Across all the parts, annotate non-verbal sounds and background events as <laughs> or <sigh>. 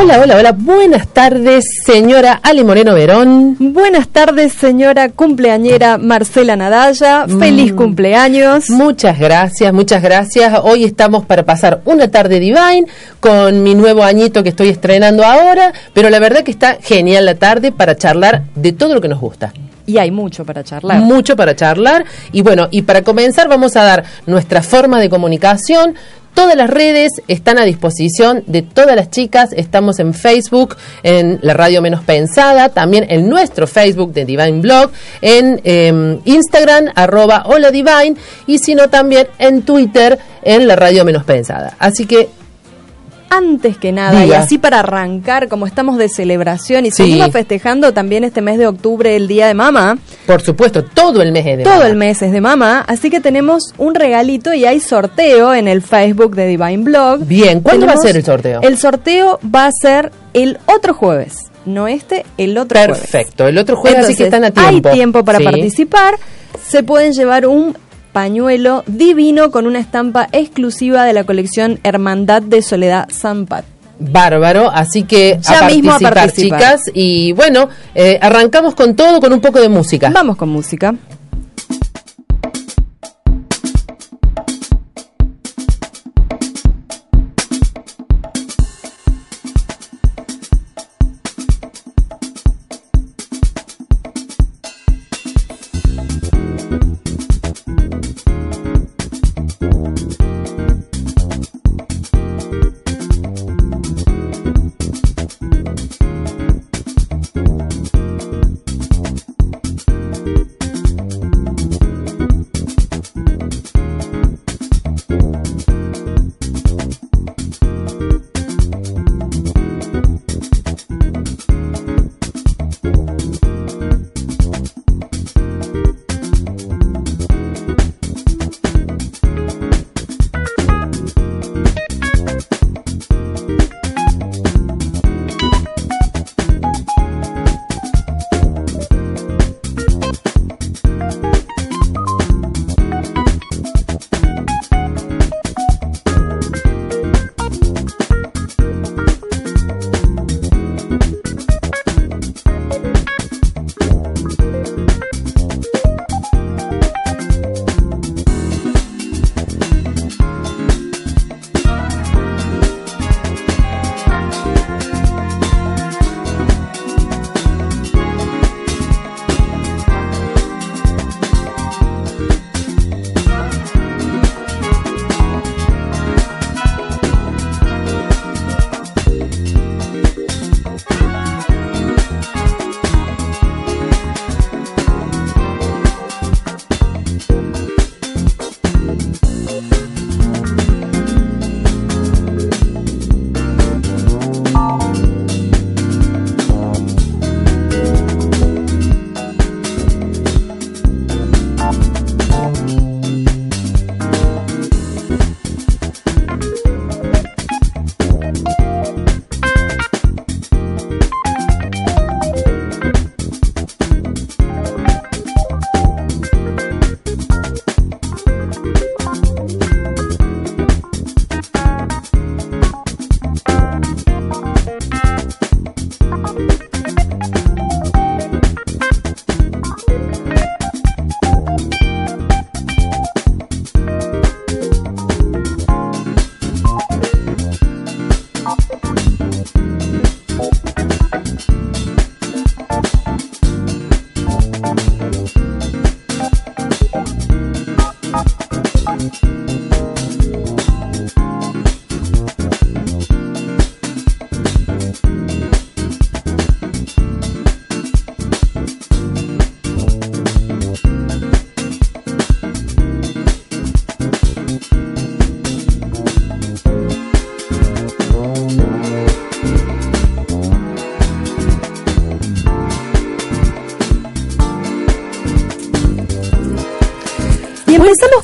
Hola, hola, hola. Buenas tardes, señora Ali Moreno Verón. Buenas tardes, señora cumpleañera Marcela Nadalla. Feliz cumpleaños. Muchas gracias, muchas gracias. Hoy estamos para pasar una tarde divine con mi nuevo añito que estoy estrenando ahora, pero la verdad que está genial la tarde para charlar de todo lo que nos gusta. Y hay mucho para charlar. Mucho para charlar. Y bueno, y para comenzar vamos a dar nuestra forma de comunicación. Todas las redes están a disposición de todas las chicas. Estamos en Facebook, en la Radio Menos Pensada, también en nuestro Facebook de Divine Blog, en em, Instagram, arroba Hola Divine, y si no también en Twitter, en la Radio Menos Pensada. Así que Antes que nada, y así para arrancar, como estamos de celebración y Sí. seguimos festejando también este mes de octubre, el Día de Mamá, por supuesto, todo el mes es de todo el mes es de mamá, así que tenemos un regalito y hay sorteo en el Facebook de Divine Blog. Bien, ¿cuándo va a ser el sorteo? El sorteo va a ser el otro jueves, no este, el otro jueves. Perfecto, el otro jueves así que están a Entonces, tiempo. Hay tiempo para Sí. participar. Se pueden llevar un pañuelo divino con una estampa exclusiva de la colección Hermandad de Soledad Zampat. Bárbaro, así que Ya mismo a participar. chicas. Y bueno, eh, arrancamos con todo con un poco de música. Vamos con música.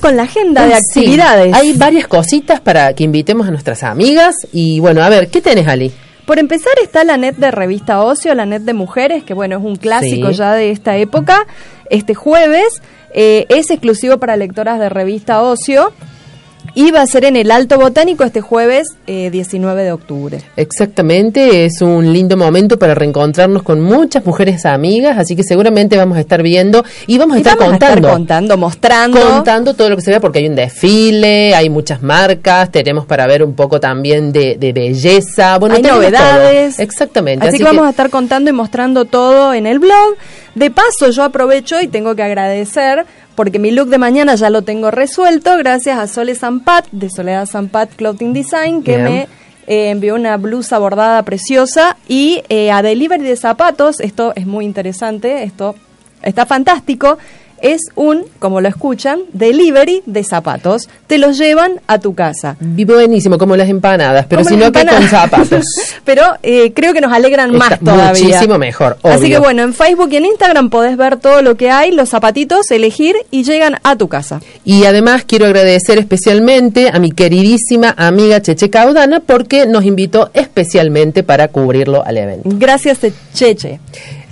Con la agenda de Ah, Sí, actividades. Hay varias cositas para que invitemos a nuestras amigas. Y bueno, a ver, ¿qué tenés, Ali? Por empezar está la net de Revista Ocio, la net de mujeres, que bueno, es un clásico Sí. ya de esta época. Este jueves eh, es exclusivo para lectoras de Revista Ocio. Y va a ser en el Alto Botánico este jueves 19 eh, de octubre. Exactamente, es un lindo momento para reencontrarnos con muchas mujeres amigas, así que seguramente vamos a estar viendo y vamos a estar contando. contando, mostrando. Contando todo lo que se ve, porque hay un desfile, hay muchas marcas, tenemos para ver un poco también de, belleza. Bueno, hay novedades. Exactamente. Así, que vamos a estar contando y mostrando todo en el blog. De paso, yo aprovecho y tengo que agradecer porque mi look de mañana ya lo tengo resuelto gracias a Sole Zampat de Soledad Zampat Clothing Design que me eh, envió una blusa bordada preciosa y eh, a Delivery de Zapatos, esto es muy interesante, esto está fantástico es un, como lo escuchan, delivery de zapatos. Te los llevan a tu casa. Buenísimo, como las empanadas, pero si no que con zapatos. <laughs> pero eh, creo que nos alegran más todavía. Muchísimo mejor. Así que bueno, en Facebook y en Instagram podés ver todo lo que hay, los zapatitos, elegir y llegan a tu casa. Y además quiero agradecer especialmente a mi queridísima amiga Cheche Caudana porque nos invitó especialmente para cubrirlo al evento. Gracias, Cheche.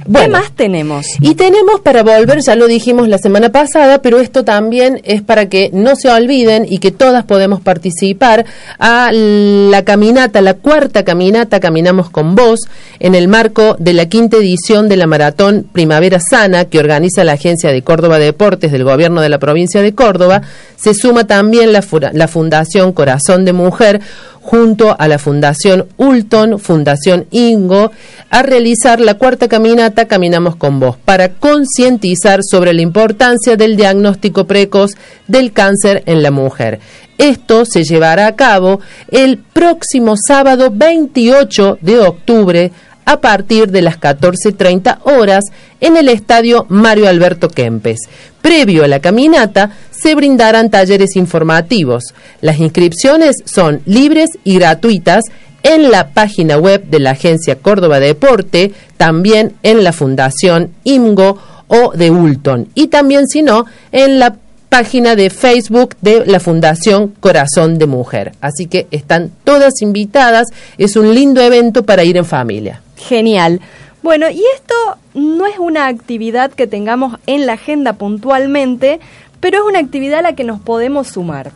¿Qué más tenemos? Y tenemos para volver, ya lo dijimos la semana pasada, pero esto también es para que no se olviden y que todas podemos participar a la caminata, la cuarta caminata Caminamos con Vos, en el marco de la quinta edición de la Maratón Primavera Sana que organiza la Agencia de Córdoba Deportes del Gobierno de la Provincia de Córdoba. Se suma también la, la Fundación Corazón de Mujer, junto a la Fundación Ulton, Fundación Ingo, a realizar la cuarta caminata Caminamos con Vos para concientizar sobre la importancia del diagnóstico precoz del cáncer en la mujer. Esto se llevará a cabo el próximo sábado 28 de octubre a partir de las 14.30 horas en el estadio Mario Alberto Kempes. Previo a la caminata se brindarán talleres informativos. Las inscripciones son libres y gratuitas en la página web de la Agencia Córdoba de Deporte, también en la Fundación IMGO o de Ulton y también si no en la página de Facebook de la Fundación Corazón de Mujer. Así que están todas invitadas, es un lindo evento para ir en familia. Genial. Bueno, y esto no es una actividad que tengamos en la agenda puntualmente, pero es una actividad a la que nos podemos sumar.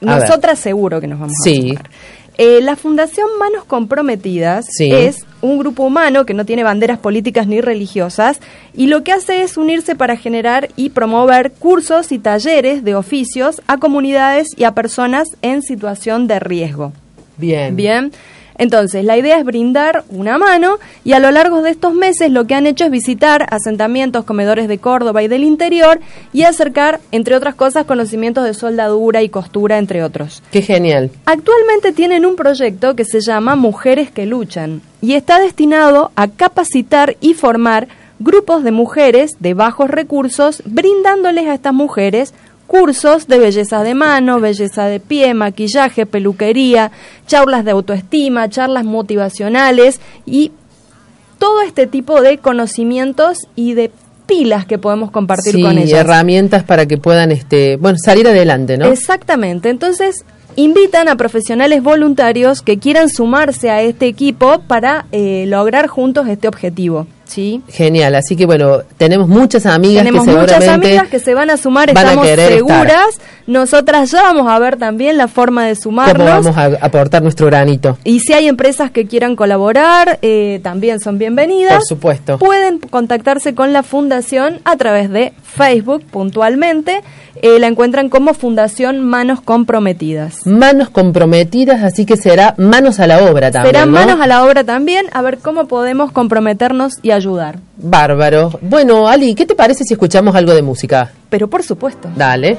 Nosotras seguro que nos vamos a sumar. Eh, la Fundación Manos Comprometidas es un grupo humano que no tiene banderas políticas ni religiosas y lo que hace es unirse para generar y promover cursos y talleres de oficios a comunidades y a personas en situación de riesgo. Bien. Bien. Entonces, la idea es brindar una mano y a lo largo de estos meses lo que han hecho es visitar asentamientos, comedores de Córdoba y del interior y acercar, entre otras cosas, conocimientos de soldadura y costura, entre otros. Qué genial. Actualmente tienen un proyecto que se llama Mujeres que Luchan y está destinado a capacitar y formar grupos de mujeres de bajos recursos, brindándoles a estas mujeres cursos de belleza de mano, belleza de pie, maquillaje, peluquería, charlas de autoestima, charlas motivacionales y todo este tipo de conocimientos y de pilas que podemos compartir con ellas. herramientas para que puedan este, bueno, salir adelante, ¿no? Exactamente. Entonces, invitan a profesionales voluntarios que quieran sumarse a este equipo para eh, lograr juntos este objetivo. ¿Sí? Genial, así que bueno, tenemos muchas amigas tenemos que muchas amigas que se van a sumar, estamos seguras. Nosotras ya vamos a ver también la forma de sumarnos. vamos a aportar nuestro granito. Y si hay empresas que quieran colaborar, eh, también son bienvenidas. Por supuesto. Pueden contactarse con la fundación a través de Facebook puntualmente. Eh, la encuentran como Fundación Manos Comprometidas. Manos Comprometidas, así que será manos a la obra también. Será manos a la obra también, a ver cómo podemos comprometernos y ayudar. Bárbaro. Bueno, Ali, ¿qué te parece si escuchamos algo de música? Pero por supuesto. Dale.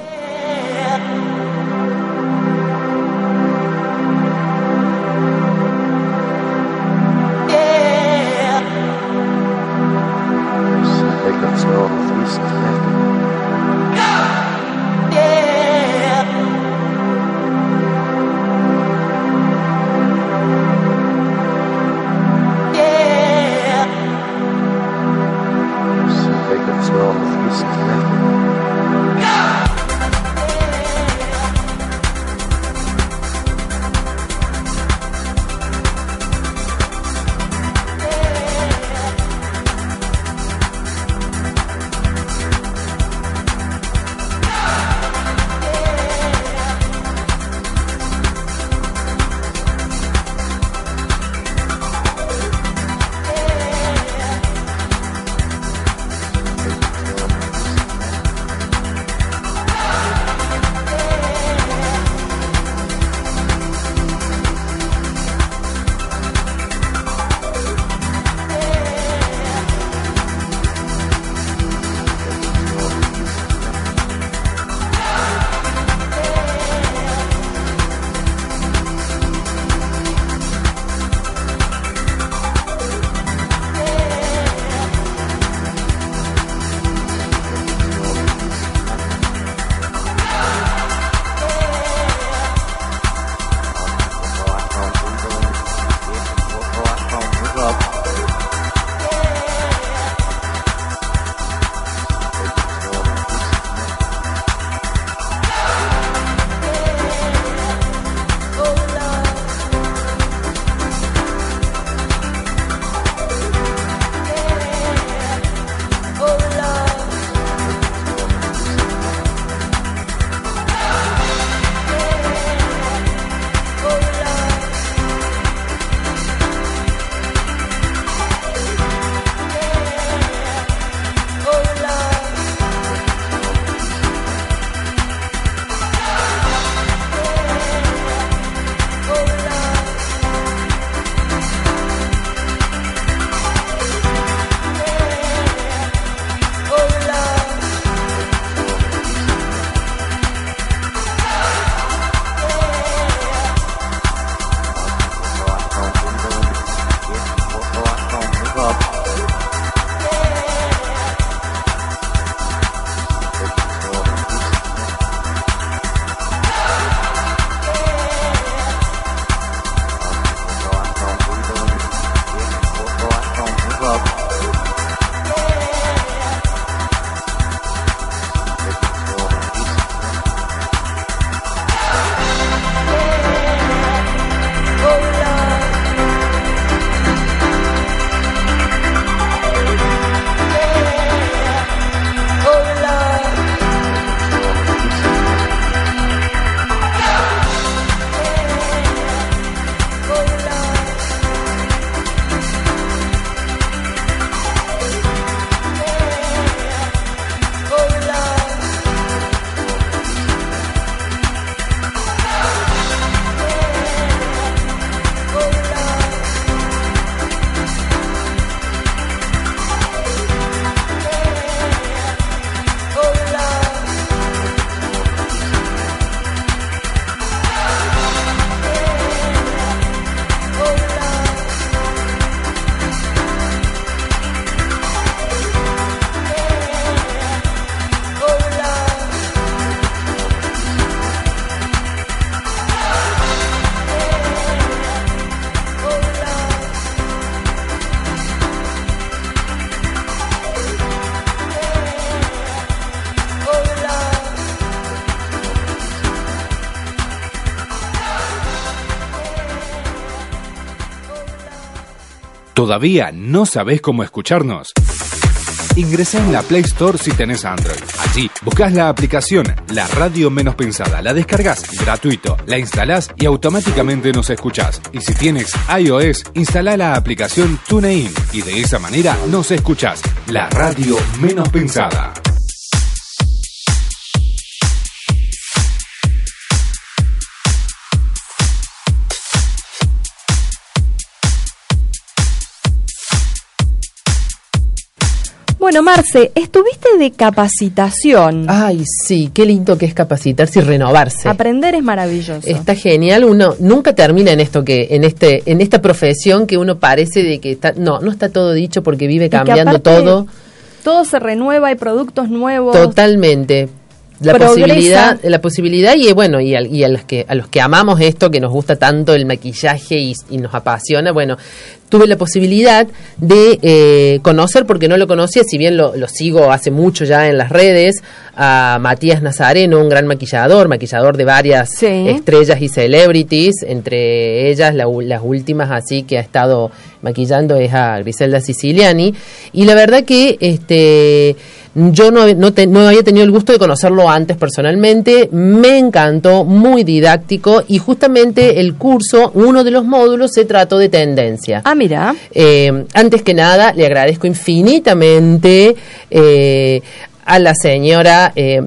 ¿Todavía no sabes cómo escucharnos? Ingresa en la Play Store si tenés Android. Allí buscas la aplicación La Radio Menos Pensada, la descargas gratuito, la instalás y automáticamente nos escuchás. Y si tienes iOS, instala la aplicación TuneIn y de esa manera nos escuchás. La Radio Menos Pensada. Bueno, Marce, estuviste de capacitación. Ay, sí, qué lindo que es capacitarse y renovarse. Aprender es maravilloso. Está genial, uno nunca termina en esto que en este en esta profesión que uno parece de que está no, no está todo dicho porque vive cambiando todo. Todo se renueva, hay productos nuevos. Totalmente la posibilidad la posibilidad y bueno y, a, y a los que a los que amamos esto que nos gusta tanto el maquillaje y, nos apasiona bueno tuve la posibilidad de eh, conocer porque no lo conocía si bien lo, sigo hace mucho ya en las redes a Matías Nazareno un gran maquillador maquillador de varias estrellas y celebrities entre ellas las últimas así que ha estado maquillando es a Griselda Siciliani y la verdad que este yo no, no, no, había tenido el gusto de conocerlo antes personalmente, me encantó, muy didáctico y justamente el curso, uno de los módulos se trató de tendencia. Ah, mira. Eh, antes que nada, le agradezco infinitamente eh, a la señora... Eh,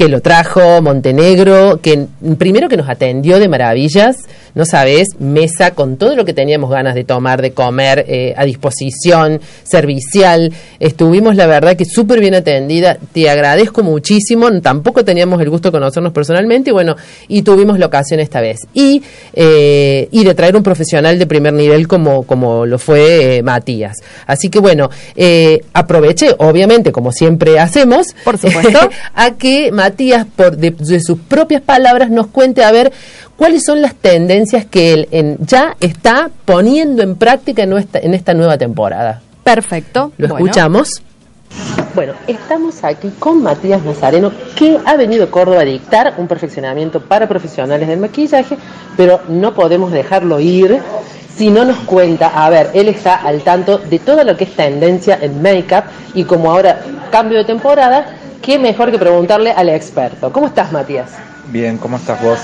que lo trajo Montenegro, que primero que nos atendió de maravillas, no sabes, mesa con todo lo que teníamos ganas de tomar, de comer, eh, a disposición, servicial. Estuvimos, la verdad, que súper bien atendida. Te agradezco muchísimo. Tampoco teníamos el gusto de conocernos personalmente y bueno, y tuvimos la ocasión esta vez. Y, eh, y de traer un profesional de primer nivel como, como lo fue eh, Matías. Así que bueno, aproveché, obviamente, como siempre hacemos, por supuesto, <laughs> a que Matías Matías, por de, sus propias palabras, nos cuente a ver cuáles son las tendencias que él en, ya está poniendo en práctica en, nuestra, en esta nueva temporada. Perfecto. ¿Lo escuchamos? Bueno, estamos aquí con Matías Nazareno, que ha venido a Córdoba a dictar un perfeccionamiento para profesionales del maquillaje, pero no podemos dejarlo ir si no nos cuenta, a ver, él está al tanto de todo lo que es tendencia en make-up y como ahora cambio de temporada, qué mejor que preguntarle al experto. ¿Cómo estás, Matías? Bien, ¿cómo estás vos?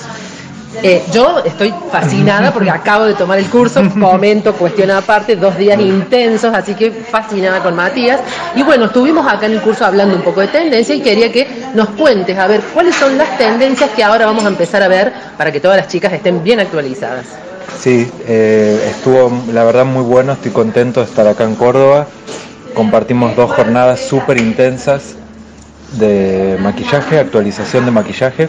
Eh, yo estoy fascinada porque acabo de tomar el curso, <laughs> comento, cuestión aparte, dos días intensos, así que fascinada con Matías. Y bueno, estuvimos acá en el curso hablando un poco de tendencia y quería que nos cuentes, a ver, cuáles son las tendencias que ahora vamos a empezar a ver para que todas las chicas estén bien actualizadas. Sí, eh, estuvo la verdad muy bueno, estoy contento de estar acá en Córdoba. Compartimos dos jornadas súper intensas de maquillaje, actualización de maquillaje,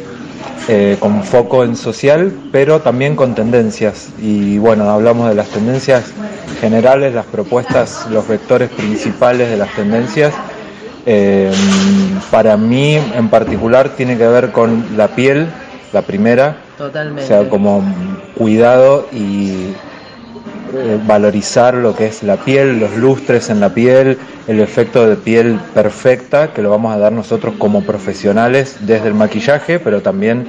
eh, con foco en social, pero también con tendencias. Y bueno, hablamos de las tendencias generales, las propuestas, los vectores principales de las tendencias. Eh, para mí en particular tiene que ver con la piel, la primera. Totalmente. O sea, como cuidado y eh, valorizar lo que es la piel, los lustres en la piel, el efecto de piel perfecta que lo vamos a dar nosotros como profesionales desde el maquillaje, pero también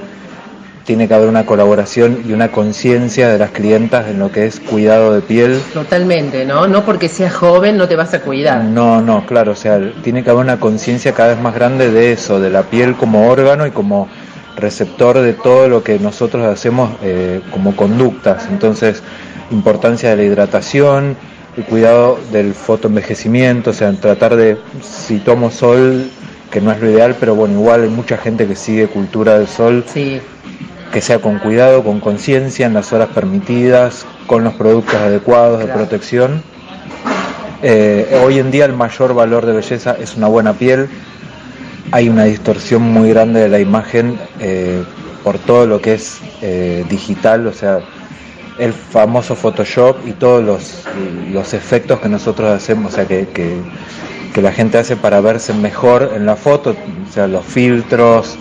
tiene que haber una colaboración y una conciencia de las clientas en lo que es cuidado de piel. Totalmente, ¿no? No porque seas joven no te vas a cuidar. No, no, claro, o sea, tiene que haber una conciencia cada vez más grande de eso, de la piel como órgano y como receptor de todo lo que nosotros hacemos eh, como conductas. Entonces, importancia de la hidratación, el cuidado del fotoenvejecimiento, o sea, tratar de, si tomo sol, que no es lo ideal, pero bueno, igual hay mucha gente que sigue cultura del sol, que sea con cuidado, con conciencia, en las horas permitidas, con los productos adecuados de protección. Eh, hoy en día el mayor valor de belleza es una buena piel, hay una distorsión muy grande de la imagen eh, por todo lo que es eh, digital, o sea, el famoso Photoshop y todos los, los efectos que nosotros hacemos, o sea, que, que, la gente hace para verse mejor en la foto, o sea, los filtros.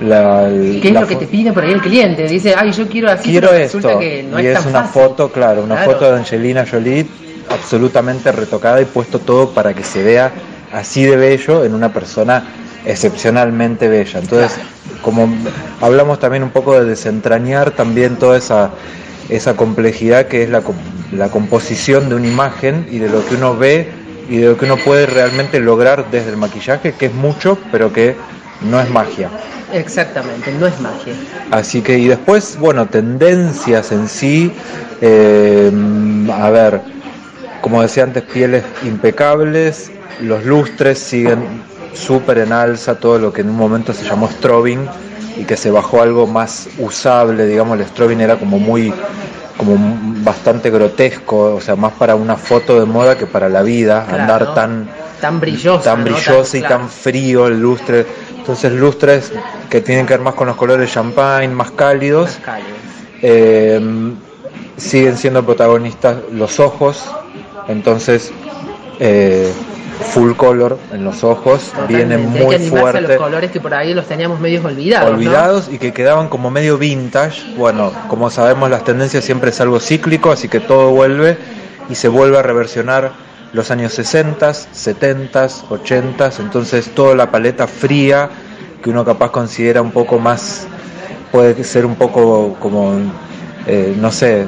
La, ¿Qué es lo que te pide por ahí el cliente? Dice, ay, yo quiero así, quiero esto. Que no y es, una foto, claro, una foto de Angelina Jolie absolutamente retocada y puesto todo para que se vea así de bello en una persona excepcionalmente bella. Entonces, como hablamos también un poco de desentrañar también toda esa esa complejidad que es la, la composición de una imagen y de lo que uno ve y de lo que uno puede realmente lograr desde el maquillaje, que es mucho, pero que no es magia. Exactamente, no es magia. Así que, y después, bueno, tendencias en sí, eh, a ver, como decía antes, pieles impecables, los lustres siguen súper en alza, todo lo que en un momento se llamó strobing y que se bajó algo más usable, digamos, el strobing era como muy como bastante grotesco, o sea, más para una foto de moda que para la vida, andar tan tan brilloso, tan brilloso y tan frío el lustre. Entonces lustres que tienen que ver más con los colores champagne, más cálidos, eh, siguen siendo protagonistas los ojos, entonces eh, full color en los ojos, viene muy fuerte. los colores que por ahí los teníamos medio olvidados. Olvidados y que quedaban como medio vintage. Bueno, como sabemos las tendencias siempre es algo cíclico, así que todo vuelve y se vuelve a reversionar los años 60, 70, 80, entonces toda la paleta fría que uno capaz considera un poco más, puede ser un poco como, eh, no sé,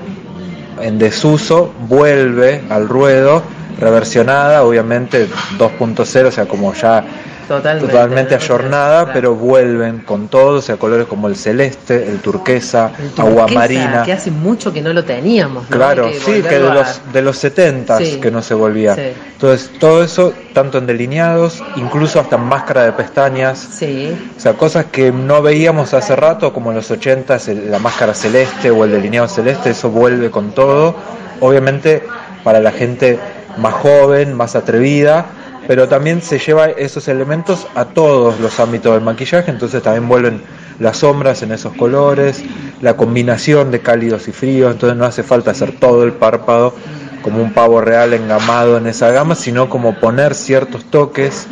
en desuso, vuelve al ruedo reversionada, obviamente 2.0, o sea, como ya totalmente, ayornada, pero vuelven con todo, o sea, colores como el celeste, el turquesa, agua marina. Que hace mucho que no lo teníamos. Claro, sí, que de los, de los 70 que no se volvía. Entonces, todo eso, tanto en delineados, incluso hasta en máscara de pestañas. Sí. O sea, cosas que no veíamos hace rato, como en los 80 la máscara celeste o el delineado celeste, eso vuelve con todo. Obviamente, para la gente más joven, más atrevida, pero también se lleva esos elementos a todos los ámbitos del maquillaje, entonces también vuelven las sombras en esos colores, la combinación de cálidos y fríos, entonces no hace falta hacer todo el párpado como un pavo real engamado en esa gama, sino como poner ciertos toques,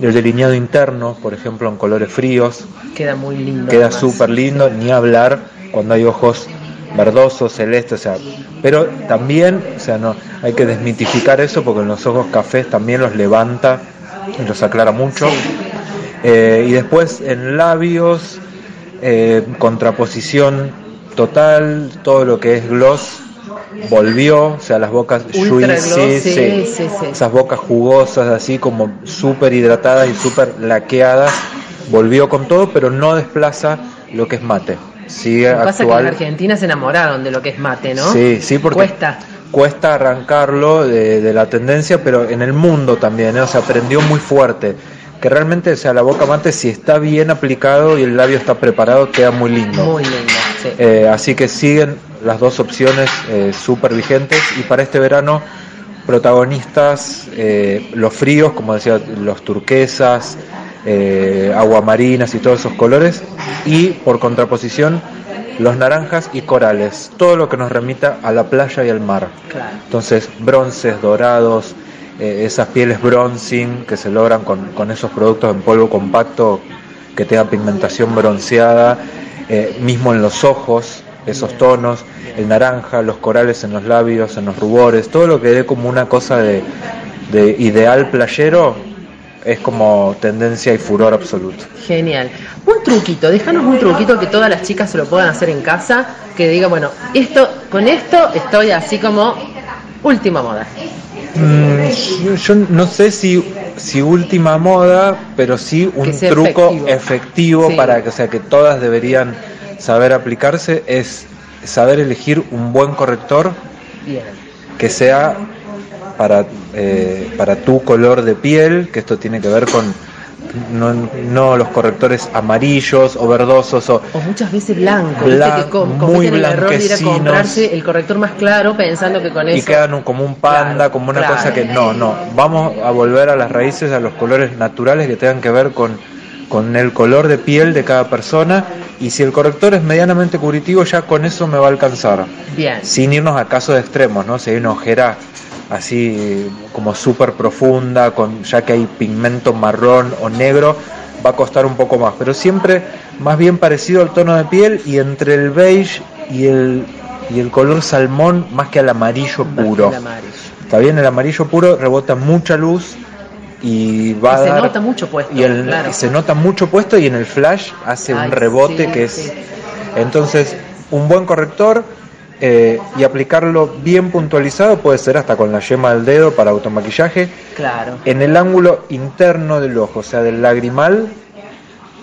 el delineado interno, por ejemplo, en colores fríos. Queda muy lindo. Queda súper lindo, ni hablar cuando hay ojos verdoso, celeste, o sea, pero también, o sea, no, hay que desmitificar eso porque en los ojos cafés también los levanta y los aclara mucho. Eh, y después en labios, eh, contraposición total, todo lo que es gloss volvió, o sea, las bocas juicy, esas bocas jugosas, así como súper hidratadas y súper laqueadas, volvió con todo, pero no desplaza lo que es mate sigue actual. Pasa que en Argentina se enamoraron de lo que es mate, ¿no? Sí, sí, porque cuesta. Cuesta arrancarlo de, la tendencia, pero en el mundo también, ¿eh? o sea, aprendió muy fuerte. Que realmente, o sea, la boca mate, si está bien aplicado y el labio está preparado, queda muy lindo. Muy lindo, sí. Eh, así que siguen las dos opciones eh, súper vigentes y para este verano protagonistas eh, los fríos, como decía, los turquesas, eh, aguamarinas y todos esos colores, y por contraposición los naranjas y corales, todo lo que nos remita a la playa y al mar. Entonces, bronces, dorados, eh, esas pieles bronzing que se logran con, esos productos en polvo compacto que tengan pigmentación bronceada, eh, mismo en los ojos, esos tonos, el naranja, los corales en los labios, en los rubores, todo lo que dé como una cosa de, de ideal playero es como tendencia y furor absoluto. Genial. Un truquito, déjanos un truquito que todas las chicas se lo puedan hacer en casa, que diga, bueno, esto, con esto estoy así como última moda. Mm, yo, no sé si, si última moda, pero sí un truco efectivo, para que, o sea, que todas deberían saber aplicarse, es saber elegir un buen corrector que sea para, eh, para tu color de piel, que esto tiene que ver con no, los correctores amarillos o verdosos o, muchas veces blancos, que muy el error de ir a comprarse el corrector más claro pensando que con eso y quedan como un panda, como una cosa que no, no, vamos a volver a las raíces, a los colores naturales que tengan que ver con con el color de piel de cada persona y si el corrector es medianamente curativo ya con eso me va a alcanzar. Bien. Sin irnos a casos extremos, ¿no? Si hay una ojera así como súper profunda, con, ya que hay pigmento marrón o negro, va a costar un poco más, pero siempre más bien parecido al tono de piel y entre el beige y el, y el color salmón más que al amarillo puro. Está bien, el amarillo puro rebota mucha luz y va a se nota mucho puesto y se nota mucho puesto y en el flash hace un rebote que es entonces un buen corrector eh, y aplicarlo bien puntualizado puede ser hasta con la yema del dedo para automaquillaje. Claro. En el ángulo interno del ojo, o sea, del lagrimal,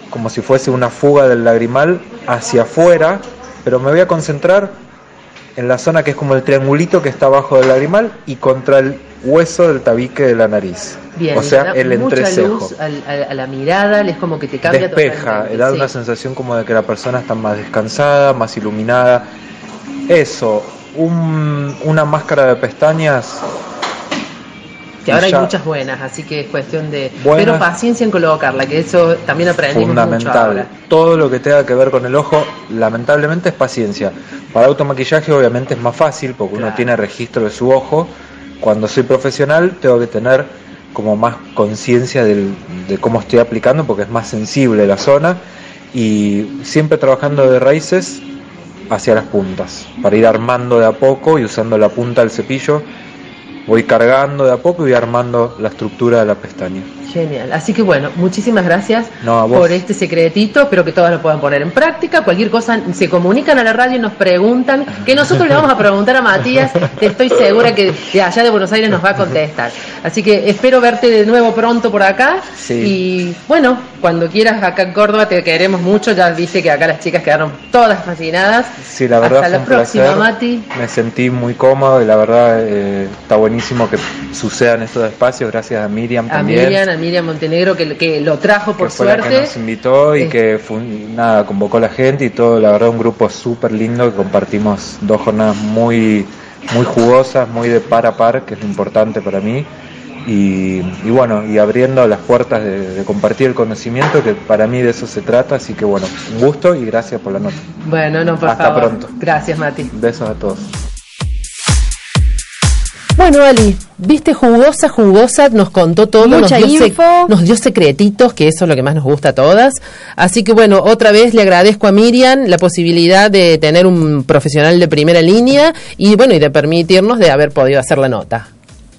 como si fuese una fuga del lagrimal hacia afuera, pero me voy a concentrar en la zona que es como el triangulito que está abajo del lagrimal y contra el hueso del tabique de la nariz. Bien, o sea, el entrecejo. Luz a, la mirada, es como que te cambia Despeja, da una sensación como de que la persona está más descansada, más iluminada. Eso, una máscara de pestañas que ahora hay muchas buenas, así que es cuestión de... pero paciencia en colocarla, que eso también aprendimos fundamental. mucho ahora. Todo lo que tenga que ver con el ojo, lamentablemente es paciencia. Para automaquillaje obviamente es más fácil porque uno tiene registro de su ojo. Cuando soy profesional tengo que tener como más conciencia de cómo estoy aplicando porque es más sensible la zona y siempre trabajando de raíces hacia las puntas para ir armando de a poco y usando la punta del cepillo voy cargando de a poco y voy armando la estructura de la pestaña. Genial. Así que bueno, muchísimas gracias por este secretito. Espero que todos lo puedan poner en práctica. Cualquier cosa se comunican a la radio y nos preguntan, que nosotros le vamos a preguntar a Matías, estoy segura que de allá de Buenos Aires nos va a contestar. Así que espero verte de nuevo pronto por acá. Y bueno, cuando quieras acá en Córdoba te queremos mucho. Ya viste que acá las chicas quedaron todas fascinadas. Sí, la verdad. Hasta la próxima, Mati. Me sentí muy cómodo y la verdad eh, está buenísimo que sucedan estos espacios. Gracias a Miriam también. Miriam, Miriam Montenegro que, que lo trajo por fue suerte. La que nos invitó y que nada, convocó a la gente y todo, la verdad un grupo súper lindo que compartimos dos jornadas muy, muy jugosas, muy de par a par, que es lo importante para mí. Y, bueno, y abriendo las puertas de, compartir el conocimiento, que para mí de eso se trata, así que bueno, un gusto y gracias por la nota. Bueno, no, por Hasta pronto. Gracias, Mati. Besos a todos. Bueno, Ali, viste jugosa, jugosa, nos contó todo, nos dio, nos dio secretitos, que eso es lo que más nos gusta a todas. Así que bueno, otra vez le agradezco a Miriam la posibilidad de tener un profesional de primera línea y bueno, y de permitirnos de haber podido hacer la nota.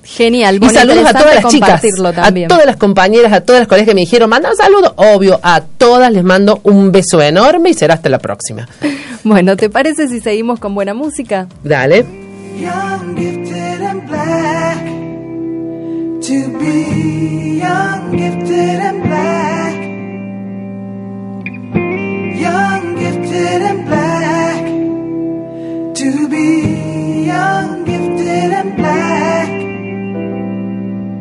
Genial, y saludos a todas las chicas, a todas las compañeras, a todas las colegas que me dijeron, manda un saludo, obvio, a todas les mando un beso enorme y será hasta la próxima. <laughs> Bueno, ¿te parece si seguimos con buena música? Dale. Black. To be young, gifted, and black. Young, gifted, and black. To be young, gifted, and.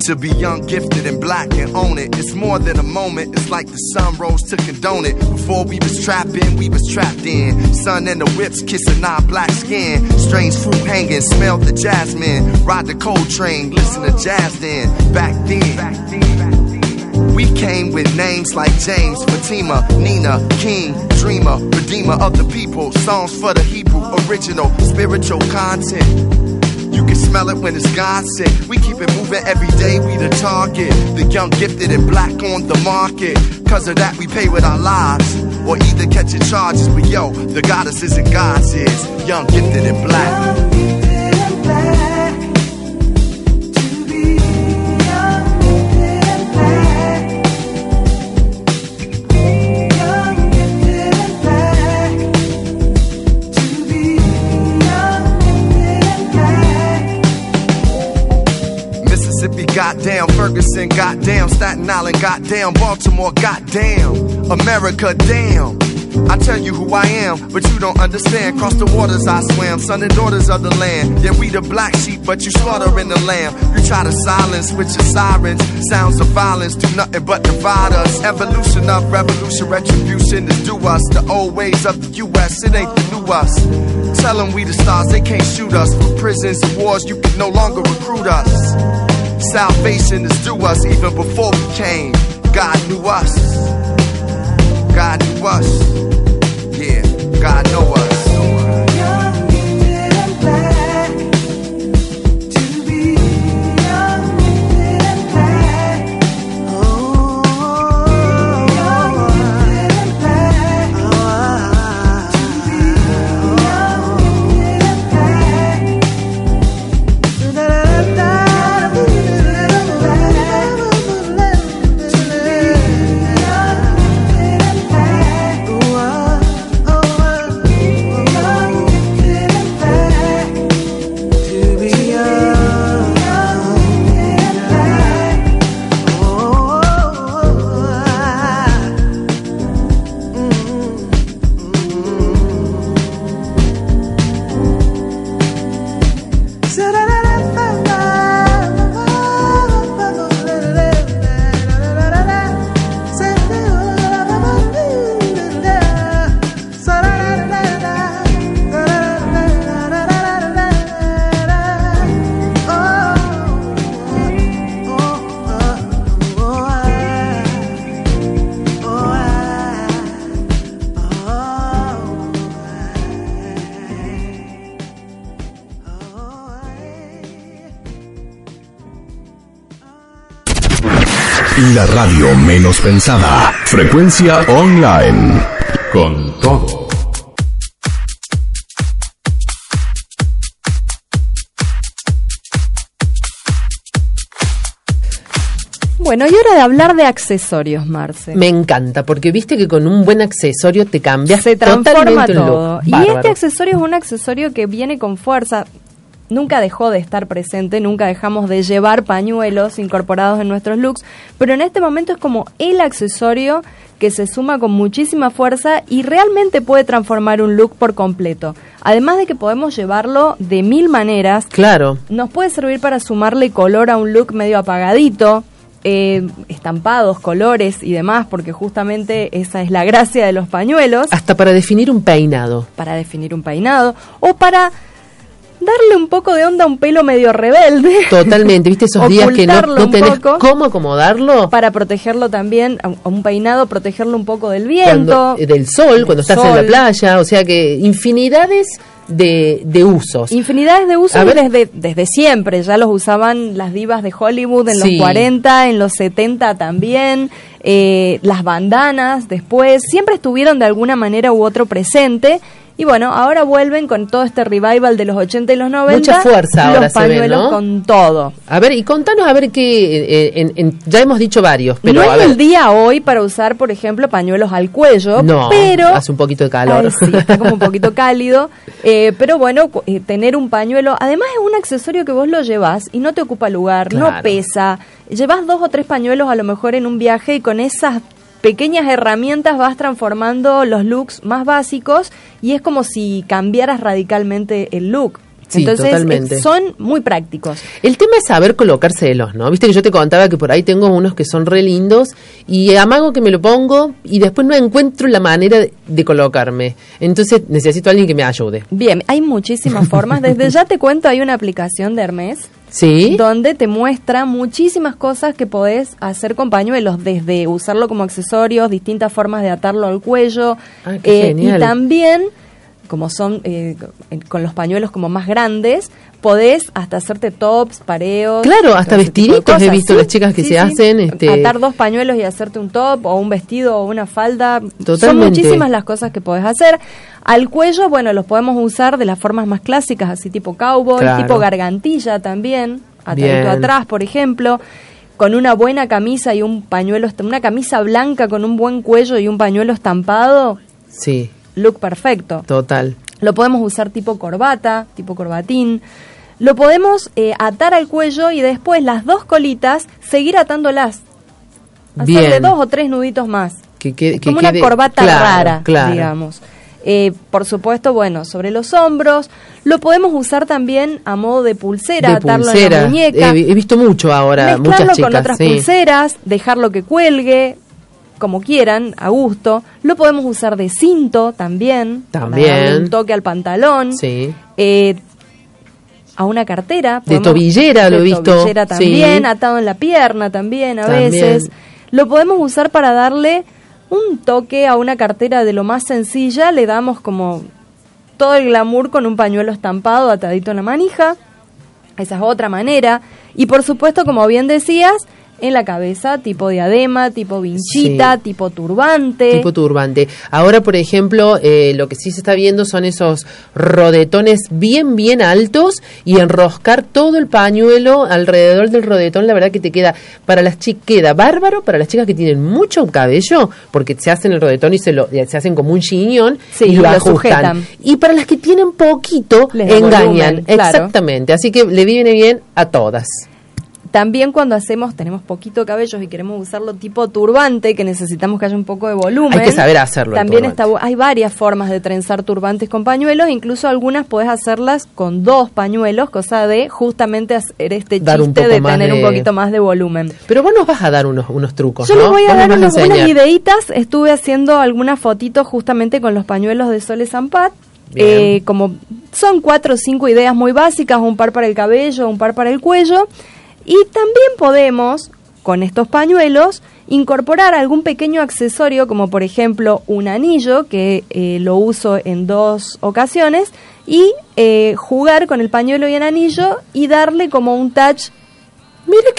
To be young, gifted, and black and own it. It's more than a moment, it's like the sun rose to condone it. Before we was trapping, we was trapped in. Sun and the whips kissing our black skin. Strange fruit hanging, smell the jasmine. Ride the cold train, listen to jazz then. Back then. Back then. We came with names like James, Fatima, Nina, King, Dreamer, Redeemer of the people. Songs for the Hebrew, original, spiritual content. You can smell it when it's God sent. We keep it moving every day, we the target. The young, gifted, and black on the market. Cause of that, we pay with our lives. Or either catching charges, but yo, the goddess isn't God's is. Young, gifted, and black. Goddamn Ferguson, goddamn Staten Island, goddamn Baltimore, goddamn America, damn. I tell you who I am, but you don't understand. Cross the waters I swam, son and daughters of the land. Yeah, we the black sheep, but you slaughtering the lamb. You try to silence with your sirens. Sounds of violence do nothing but divide us. Evolution of revolution, retribution is due us. The old ways of the U.S., it ain't the new us. Tell them we the stars, they can't shoot us. For prisons and wars, you can no longer recruit us. Salvation is due us even before we came. God knew us. God knew us. Yeah, God know us. La radio menos pensada. Frecuencia online. Con todo. Bueno, y hora de hablar de accesorios, Marce. Me encanta, porque viste que con un buen accesorio te cambias Se transforma totalmente un look. todo. Y este accesorio es un accesorio que viene con fuerza. Nunca dejó de estar presente, nunca dejamos de llevar pañuelos incorporados en nuestros looks, pero en este momento es como el accesorio que se suma con muchísima fuerza y realmente puede transformar un look por completo. Además de que podemos llevarlo de mil maneras, Claro. nos puede servir para sumarle color a un look medio apagadito, eh, estampados, colores y demás, porque justamente esa es la gracia de los pañuelos, Hasta para definir un peinado. para definir un peinado o para darle un poco de onda a un pelo medio rebelde. Totalmente, viste esos días que no, no tenés cómo acomodarlo. Para protegerlo también, a un- peinado, protegerlo un poco del viento. eh, del sol, del cuando estás en la playa, o sea que infinidades de, de usos. Infinidades de usos desde, desde siempre, ya los usaban las divas de Hollywood en Sí. los 40, en los 70 también, eh, las bandanas después, siempre estuvieron de alguna manera u otro presente. Y bueno, ahora vuelven con todo este revival de los 80 y los 90. Mucha fuerza los ahora se ve, pañuelos ¿no? con todo. A ver, y contanos a ver qué, eh, en- en- ya hemos dicho varios, pero no a es ver. el día hoy para usar, por ejemplo, pañuelos al cuello, No, pero hace un poquito de calor. Ay, sí, está como un poquito <laughs> cálido, eh, pero bueno, eh, tener un pañuelo, además es un accesorio que vos lo llevas y no te ocupa lugar, no pesa, llevas dos o tres pañuelos a lo mejor en un viaje y con esas pequeñas herramientas vas transformando los looks más básicos y es como si cambiaras radicalmente el look. Sí, Entonces totalmente. son muy prácticos. El tema es saber colocárselos, ¿no? Viste que yo te contaba que por ahí tengo unos que son re lindos y amago que me lo pongo y después no encuentro la manera de, de colocarme. Entonces necesito a alguien que me ayude. Bien, hay muchísimas <laughs> formas. Desde ya te cuento, hay una aplicación de Hermes ¿Sí? donde te muestra muchísimas cosas que podés hacer con pañuelos, desde usarlo como accesorios, distintas formas de atarlo al cuello, Ah, qué eh, genial. y también, como son eh, con los pañuelos como más grandes, podés hasta hacerte tops, pareos. Claro, hasta vestiditos he visto las chicas que se hacen, este- Atar dos pañuelos y hacerte un top, o un vestido, o una falda. Son muchísimas las cosas que podés hacer. Al cuello, bueno, los podemos usar de las formas más clásicas, así tipo cowboy, Claro. tipo gargantilla también, atadito atrás, por ejemplo, con una buena camisa y un pañuelo, una camisa blanca con un buen cuello y un pañuelo estampado, Sí, look perfecto. total. Lo podemos usar tipo corbata, tipo corbatín. Lo podemos eh, atar al cuello y después las dos colitas seguir atándolas. Hacerle Bien. dos o tres nuditos más. Que que Como una corbata claro, rara, claro. digamos. Eh, por supuesto, bueno, sobre los hombros. Lo podemos usar también a modo de pulsera, De atarlo en la muñeca. He, he visto mucho ahora, mezclarlo muchas chicas. con otras sí. pulseras, dejarlo que cuelgue, como quieran, a gusto. Lo podemos usar de cinto también. para También. darle un toque al pantalón. Sí. Eh, a una cartera. De tobillera lo he de visto, tobillera también, sí. atado en la pierna también a También. veces. Lo podemos usar para darle un toque a una cartera de lo más sencilla. Le damos como todo el glamour con un pañuelo estampado atadito en la manija. Esa es otra manera. Y por supuesto, como bien decías, en la cabeza, tipo diadema, tipo vinchita, Sí. tipo turbante. Tipo turbante. Ahora, por ejemplo, eh, lo que sí se está viendo son esos rodetones bien, bien altos y enroscar todo el pañuelo alrededor del rodetón. La verdad que te queda, para las chicas, queda bárbaro para las chicas que tienen mucho cabello, porque se hacen el rodetón y se, lo, eh, se hacen como un chiñón Sí, y lo, lo ajustan. sujetan. Y para las que tienen poquito, Les engañan. volumen, claro. Exactamente. Así que le viene bien a todas. También cuando hacemos, tenemos poquito cabello y queremos usarlo tipo turbante, que necesitamos que haya un poco de volumen. Hay que saber hacerlo, También está, hay varias formas de trenzar turbantes con pañuelos, incluso algunas podés hacerlas con dos pañuelos, cosa de justamente hacer este Dar un chiste de tener un poquito más de volumen. Pero vos nos vas a dar unos, unos trucos, Yo ¿no? les voy a Vos dar unos- unas videitas. Estuve haciendo algunas fotitos justamente con los pañuelos de Sole Zampat. Eh, como son cuatro o cinco ideas muy básicas, un par para el cabello, un par para el cuello. Y también podemos, con estos pañuelos, incorporar algún pequeño accesorio, como por ejemplo un anillo, que eh, lo uso en dos ocasiones, y eh, jugar con el pañuelo y el anillo y darle como un touch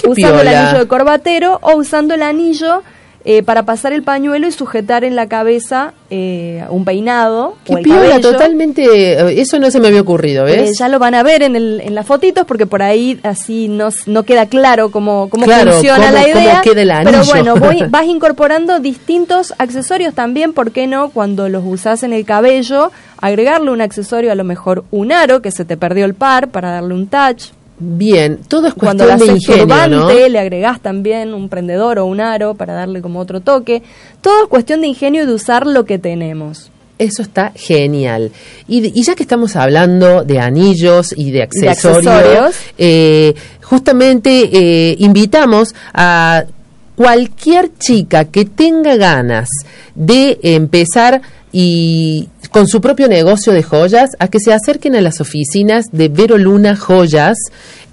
usando el anillo de corbatero o usando el anillo eh, para pasar el pañuelo y sujetar en la cabeza eh, un peinado. Qué piola, totalmente. Eh, eso no se me había ocurrido, ¿ves? ya lo van a ver en, el, en las fotitos porque por ahí así no, no queda claro cómo, cómo funciona la idea. Pero bueno, <laughs> vas incorporando distintos accesorios también, ¿por qué no? Cuando los usas en el cabello, agregarle un accesorio, a lo mejor un aro, que se te perdió el par, para darle un touch Bien, todo es cuestión Cuando de ingenio, ¿no? le agregás también un prendedor o un aro para darle como otro toque. Todo es cuestión de ingenio y de usar lo que tenemos. Eso está genial. Y, ya que estamos hablando de anillos y de accesorios, eh, justamente eh, invitamos a cualquier chica que tenga ganas de empezar y con su propio negocio de joyas a que se acerquen a las oficinas de Vero Luna Joyas,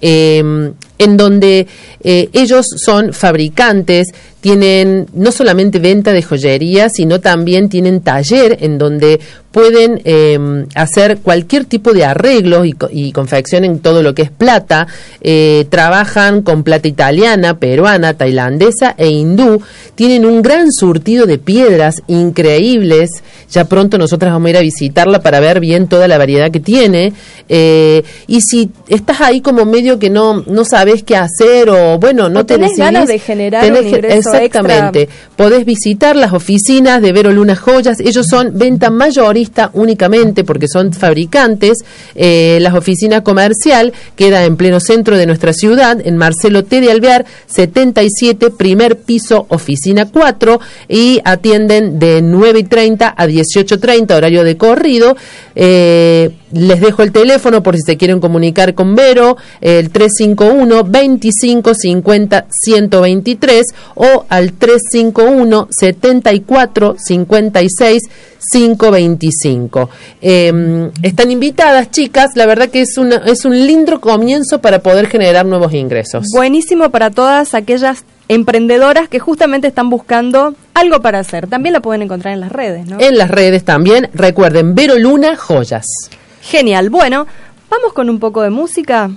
em, en donde eh, ellos son fabricantes, tienen no solamente venta de joyería, sino también tienen taller en donde pueden em, hacer cualquier tipo de arreglo y, y, confeccionen todo lo que es plata. Eh, trabajan con plata italiana, peruana, tailandesa e hindú. Tienen un gran surtido de piedras increíbles. Ya pronto nosotras vamos a ir a visitarla para ver bien toda la variedad que tiene. Eh, y si estás ahí como medio que no, no sabes qué hacer o bueno, no te tenés ganas de generar un ingreso Exactamente. Podés visitar las oficinas de Vero Luna Joyas. Ellos son venta mayorista únicamente porque son fabricantes. Eh, la oficina comercial queda en pleno centro de nuestra ciudad, en Marcelo T. de Alvear, 77, primer piso, oficina 4, y atienden de 9 y 30 a 18.30, horario de corrido. Eh, les dejo el teléfono por si se quieren comunicar con Vero, el 351 25 50 123 o al 351 74 56 525. Eh, están invitadas, chicas. La verdad que es, una, es un lindo comienzo para poder generar nuevos ingresos. Buenísimo para todas aquellas emprendedoras que justamente están buscando algo para hacer. También la pueden encontrar en las redes, ¿no? En las redes también. Recuerden, Vero Luna Joyas. Genial. Bueno, vamos con un poco de música.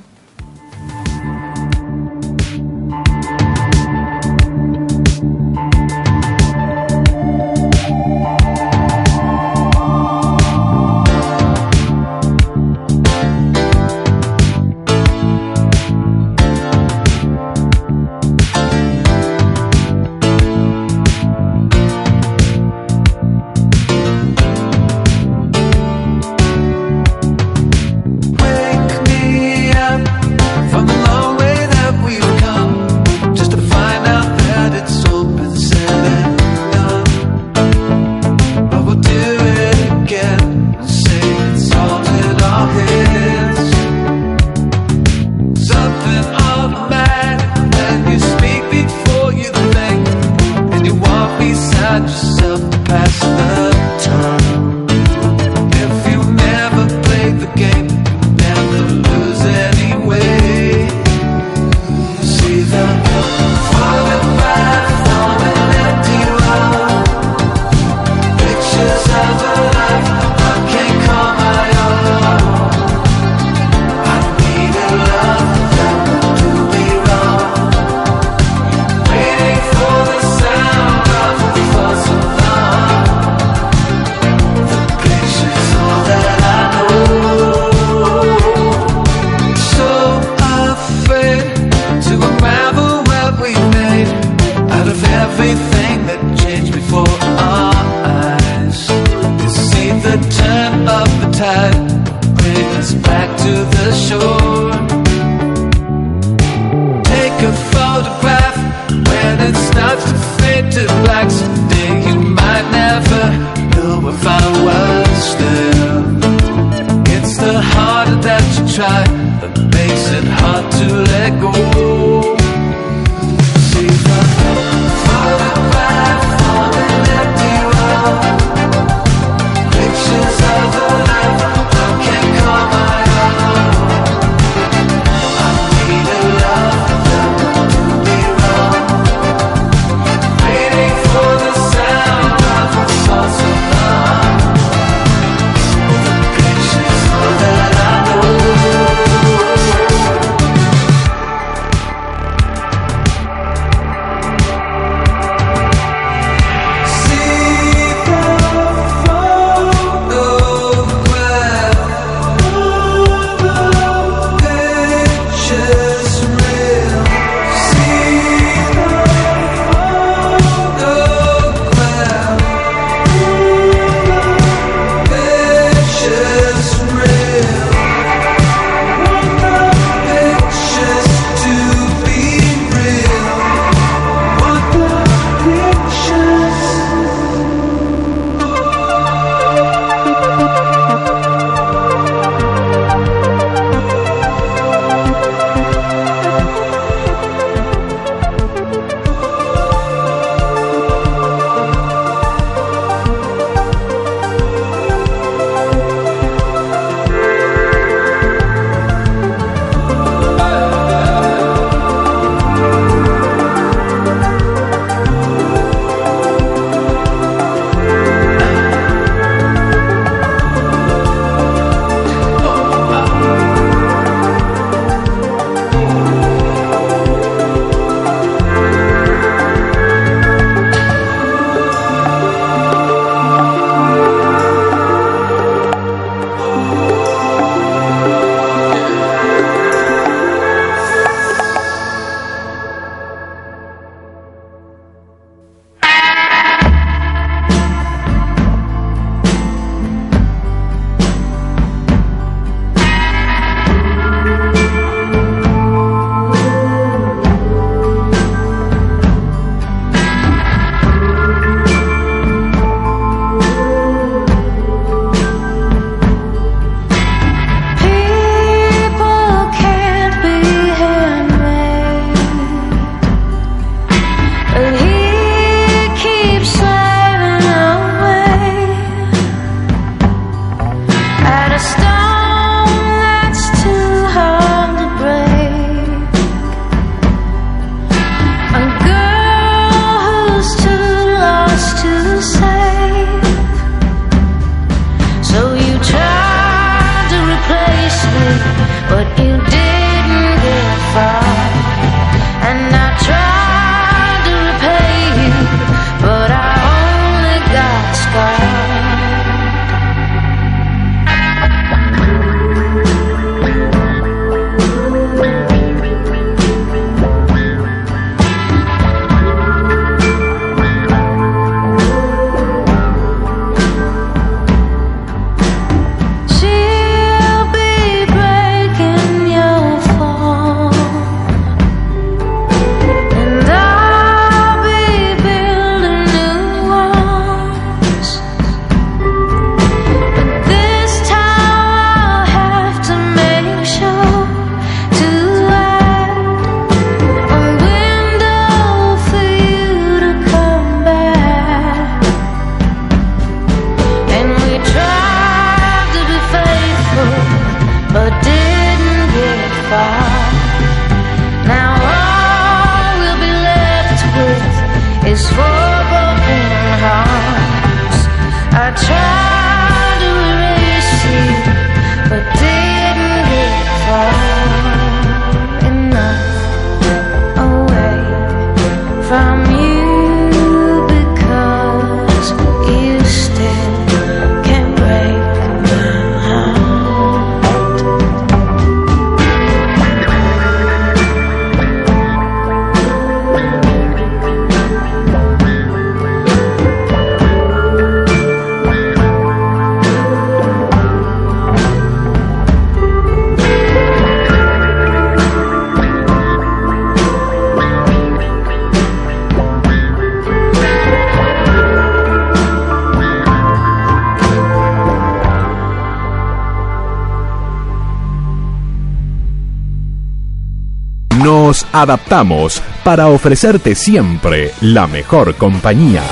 Adaptamos para ofrecerte siempre la mejor compañía.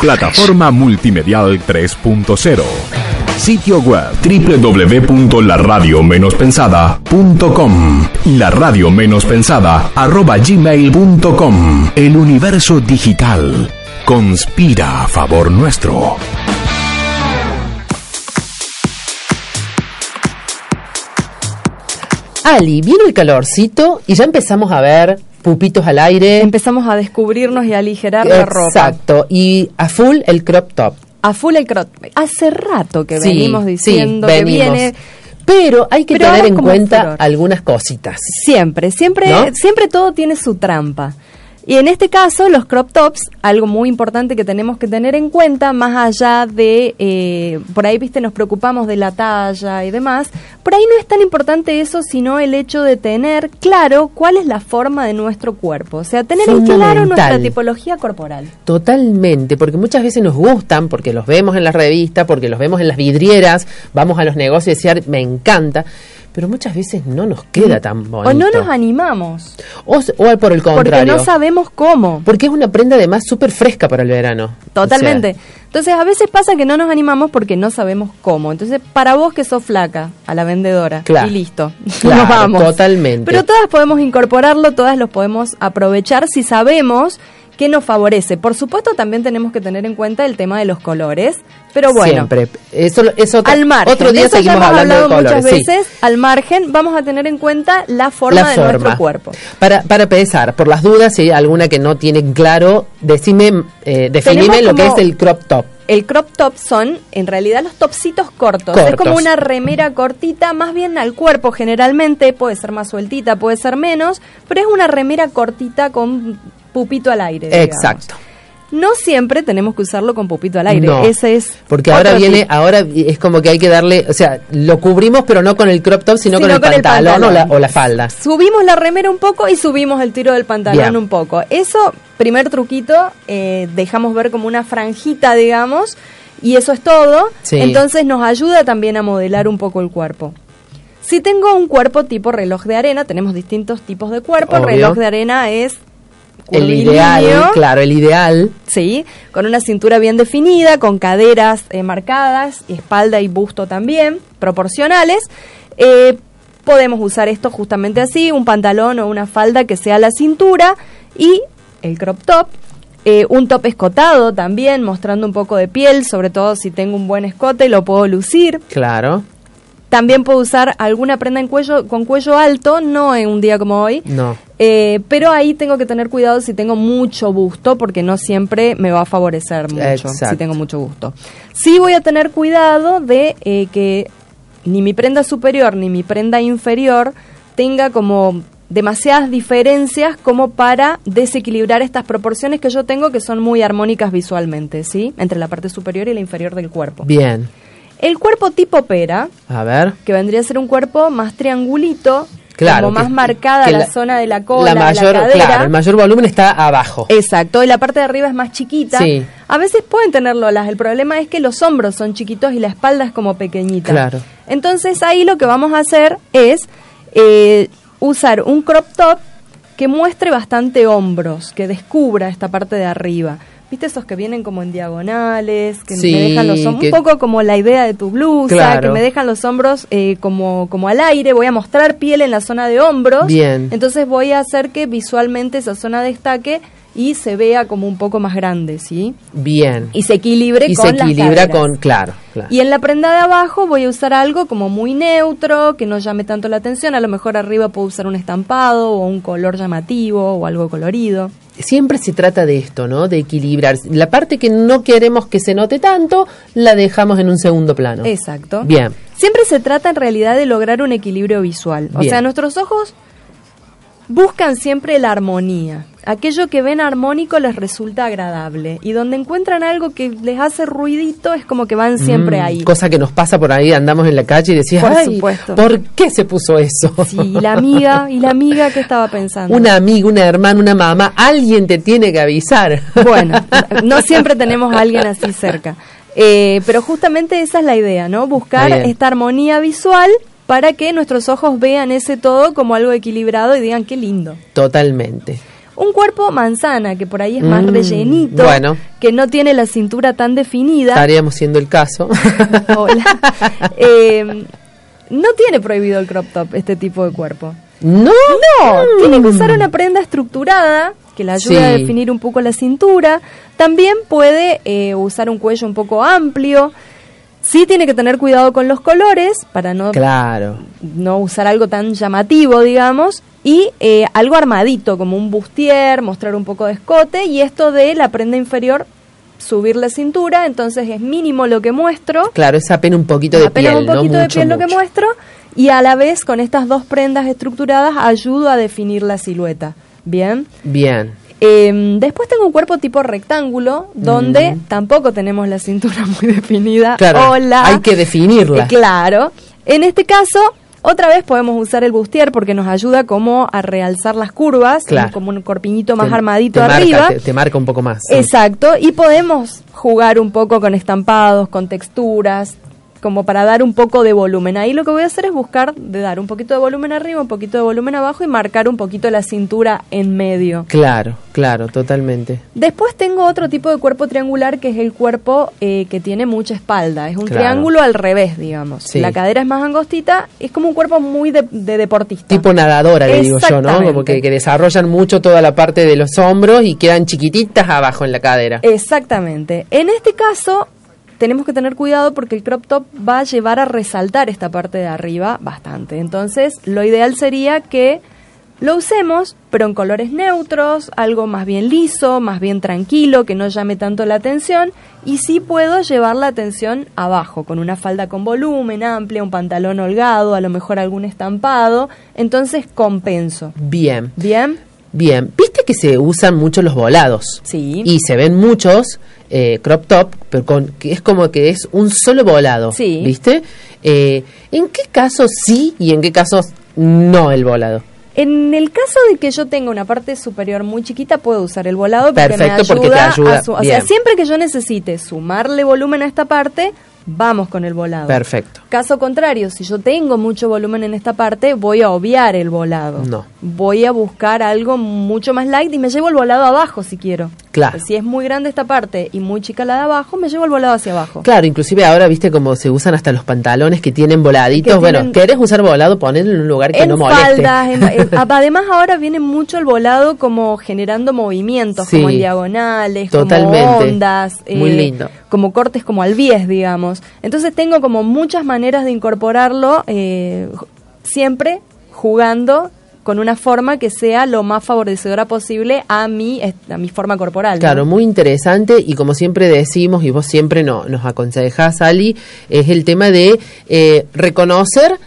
Plataforma Multimedial 3.0. Sitio web www.laradiomeноspensada.com La radio menos pensada arroba gmail.com El universo digital conspira a favor nuestro. Ali, vino el calorcito y ya empezamos a ver pupitos al aire. Empezamos a descubrirnos y a aligerar la ropa. Exacto, y a full el crop top. A full el crop. Hace rato que venimos diciendo sí, que venimos. viene Pero hay que Pero tener en cuenta algunas cositas. Siempre, siempre, ¿No? siempre todo tiene su trampa. Y en este caso, los crop tops, algo muy importante que tenemos que tener en cuenta, más allá de, eh, por ahí, viste, nos preocupamos de la talla y demás, por ahí no es tan importante eso, sino el hecho de tener claro cuál es la forma de nuestro cuerpo. O sea, tener en claro nuestra tipología corporal. Totalmente, porque muchas veces nos gustan, porque los vemos en las revistas, porque los vemos en las vidrieras, vamos a los negocios y decir, me encanta, pero muchas veces no nos queda tan bonito. O no nos animamos, O, o por el porque contrario. no sabemos cómo. Porque es una prenda además súper fresca para el verano. Totalmente. O sea, Entonces, a veces pasa que no nos animamos porque no sabemos cómo. Entonces, para vos que sos flaca, a la vendedora, Claro. y listo, <laughs> Claro, nos vamos. totalmente. Pero todas podemos incorporarlo, todas los podemos aprovechar si sabemos que nos favorece. Por supuesto, también tenemos que tener en cuenta el tema de los colores, pero bueno. Siempre. Eso, eso Al margen, Otro día eso ya seguimos hemos hablando de colores. muchas sí. veces, al margen, vamos a tener en cuenta la forma La de forma. nuestro cuerpo. Para, para empezar, por las dudas, si hay alguna que no tiene claro, decime, eh, definime lo que es el crop top. El crop top son, en realidad, los topsitos cortos. Es como una remera cortita, más bien al cuerpo generalmente, puede ser más sueltita, puede ser menos, pero es una remera cortita con pupito al aire. digamos. Exacto. No siempre tenemos que usarlo con pupito al aire. No, Ese es. Porque ahora viene, ahora es como que hay que darle, o sea, lo cubrimos pero no con el crop top, sino, Sino con, el, con el pantalón, O, la, pantalón. o la falda. Subimos la remera un poco y subimos el tiro del pantalón Bien. un poco. Eso, primer truquito, eh, dejamos ver como una franjita, digamos, y eso es todo. Sí. Entonces nos ayuda también a modelar un poco el cuerpo. Si tengo un cuerpo tipo reloj de arena, tenemos distintos tipos de cuerpo. El reloj de arena es El ideal, claro, el ideal. Sí, con una cintura bien definida, con caderas eh, marcadas, espalda y busto también, proporcionales. Eh, podemos usar esto justamente así, un pantalón o una falda que sea la cintura y el crop top. eh, un top escotado también, mostrando un poco de piel, sobre todo si tengo un buen escote, lo puedo lucir. Claro. También puedo usar alguna prenda en cuello, con cuello alto, no en un día como hoy, No. eh, pero ahí tengo que tener cuidado si tengo mucho busto, porque no siempre me va a favorecer mucho Exacto. si tengo mucho busto. Sí voy a tener cuidado de eh, que ni mi prenda superior ni mi prenda inferior tenga como demasiadas diferencias como para desequilibrar estas proporciones que yo tengo que son muy armónicas visualmente, ¿sí? Entre la parte superior y la inferior del cuerpo. Bien. El cuerpo tipo pera, A ver. que vendría a ser un cuerpo más triangulito, Claro. como más que- marcada que la, zona de la cola, La mayor, de la cadera. claro, el mayor volumen está abajo. Exacto, y la parte de arriba es más chiquita. Sí. A veces pueden tener lolas, el problema es que los hombros son chiquitos y la espalda es como pequeñita. Claro. Entonces ahí lo que vamos a hacer es eh, usar un crop top que muestre bastante hombros, que descubra esta parte de arriba. ¿Viste esos que vienen como en diagonales, que Sí, me dejan los hombros? que- Un poco como la idea de tu blusa, Claro. que me dejan los hombros eh, como, como al aire. Voy a mostrar piel en la zona de hombros. Bien. Entonces voy a hacer que visualmente esa zona destaque y se vea como un poco más grande, ¿sí? Bien. Y se equilibre Y con se equilibra con, claro, claro. Y en la prenda de abajo voy a usar algo como muy neutro, que no llame tanto la atención. A lo mejor arriba puedo usar un estampado o un color llamativo o algo colorido. Siempre se trata de esto, ¿no? De equilibrar. La parte que no queremos que se note tanto, la dejamos en un segundo plano. Exacto. Bien. Siempre se trata en realidad de lograr un equilibrio visual. O Bien. sea, nuestros ojos buscan siempre la armonía. Aquello que ven armónico les resulta agradable. Y donde encuentran algo que les hace ruidito es como que van siempre Mm, ahí. Cosa que nos pasa por ahí, andamos en la calle y decías, Por "Ay, supuesto. ¿por qué se puso eso? Sí, y la amiga, y la amiga que estaba pensando. Una amiga, una hermana, una mamá, alguien te tiene que avisar. Bueno, <laughs> no siempre tenemos a alguien así cerca. Eh, pero justamente esa es la idea, ¿no? Buscar esta armonía visual para que nuestros ojos vean ese todo como algo equilibrado y digan qué lindo. Totalmente. Un cuerpo manzana, que por ahí es más Mm, rellenito, bueno. que no tiene la cintura tan definida. Estaríamos siendo el caso. <laughs> Hola. <laughs> Eh, no tiene prohibido el crop top este tipo de cuerpo. no, No, tiene que usar una prenda estructurada que le ayude a definir un poco la cintura. También puede eh, usar un cuello un poco amplio. Sí tiene que tener cuidado con los colores para no, Claro. no usar algo tan llamativo, digamos. Y eh, algo armadito, como un bustier, mostrar un poco de escote. Y esto de la prenda inferior, subir la cintura. Entonces es mínimo lo que muestro. Claro, es apenas un poquito de Apenas piel, un poquito no de mucho, piel lo que muestro y a la vez con estas dos prendas estructuradas ayudo a definir la silueta. Bien. Bien. Eh, después tengo un cuerpo tipo rectángulo donde tampoco tenemos la cintura <laughs> muy definida. Mm. Claro, Hola. hay que definirla. Eh, claro. En este caso, otra vez podemos usar el bustier porque nos ayuda como a realzar las curvas, Claro. como un corpiñito más Te- armadito te marca, arriba. te, te marca un poco más. Exacto, y podemos jugar un poco con estampados, con texturas, como para dar un poco de volumen. Ahí lo que voy a hacer es buscar de dar un poquito de volumen arriba, un poquito de volumen abajo y marcar un poquito la cintura en medio. Claro, claro, totalmente. Después tengo otro tipo de cuerpo triangular que es el cuerpo eh, que tiene mucha espalda. Es un Claro. triángulo al revés, digamos. Sí. La cadera es más angostita, es como un cuerpo muy de, de deportista. Tipo nadadora, le digo yo, ¿no? Como que, que desarrollan mucho toda la parte de los hombros y quedan chiquititas abajo en la cadera. Exactamente. En este caso, tenemos que tener cuidado porque el crop top va a llevar a resaltar esta parte de arriba bastante. Entonces, lo ideal sería que lo usemos, pero en colores neutros, algo más bien liso, más bien tranquilo, que no llame tanto la atención. Y sí puedo llevar la atención abajo, con una falda con volumen, amplia, un pantalón holgado, a lo mejor algún estampado. Entonces, compenso. Bien, ¿Bien? Bien. Viste que se usan mucho los volados. Sí. Y se ven muchos eh, crop top, pero con que es como que es un solo volado. Sí. ¿Viste? Eh, ¿En qué casos sí y en qué casos no el volado? En el caso de que yo tenga una parte superior muy chiquita, puedo usar el volado porque me Perfecto, ayuda, porque te ayuda, a su- o sea, siempre que yo necesite sumarle volumen a esta parte, vamos con el volado. Perfecto. Caso contrario, si yo tengo mucho volumen en esta parte, voy a obviar el volado. No. Voy a buscar algo mucho más light y me llevo el volado abajo si quiero. Claro. Si es muy grande esta parte y muy chica la de abajo, me llevo el volado hacia abajo. Claro, inclusive ahora viste como se usan hasta los pantalones que tienen voladitos. Que bueno, tienen- ¿querés usar volado? Ponelo en un lugar que en no moleste. faldas, en- <laughs> en- además ahora viene mucho el volado como generando movimientos, Sí. como en diagonales, Totalmente. como ondas, eh, Muy lindo. como cortes como al bies, digamos. Entonces tengo como muchas maneras de incorporarlo, eh, siempre jugando con una forma que sea lo más favorecedora posible a mi, a mi forma corporal. ¿no? Claro, muy interesante y como siempre decimos y vos siempre no, nos aconsejás, Ali, es el tema de eh, reconocer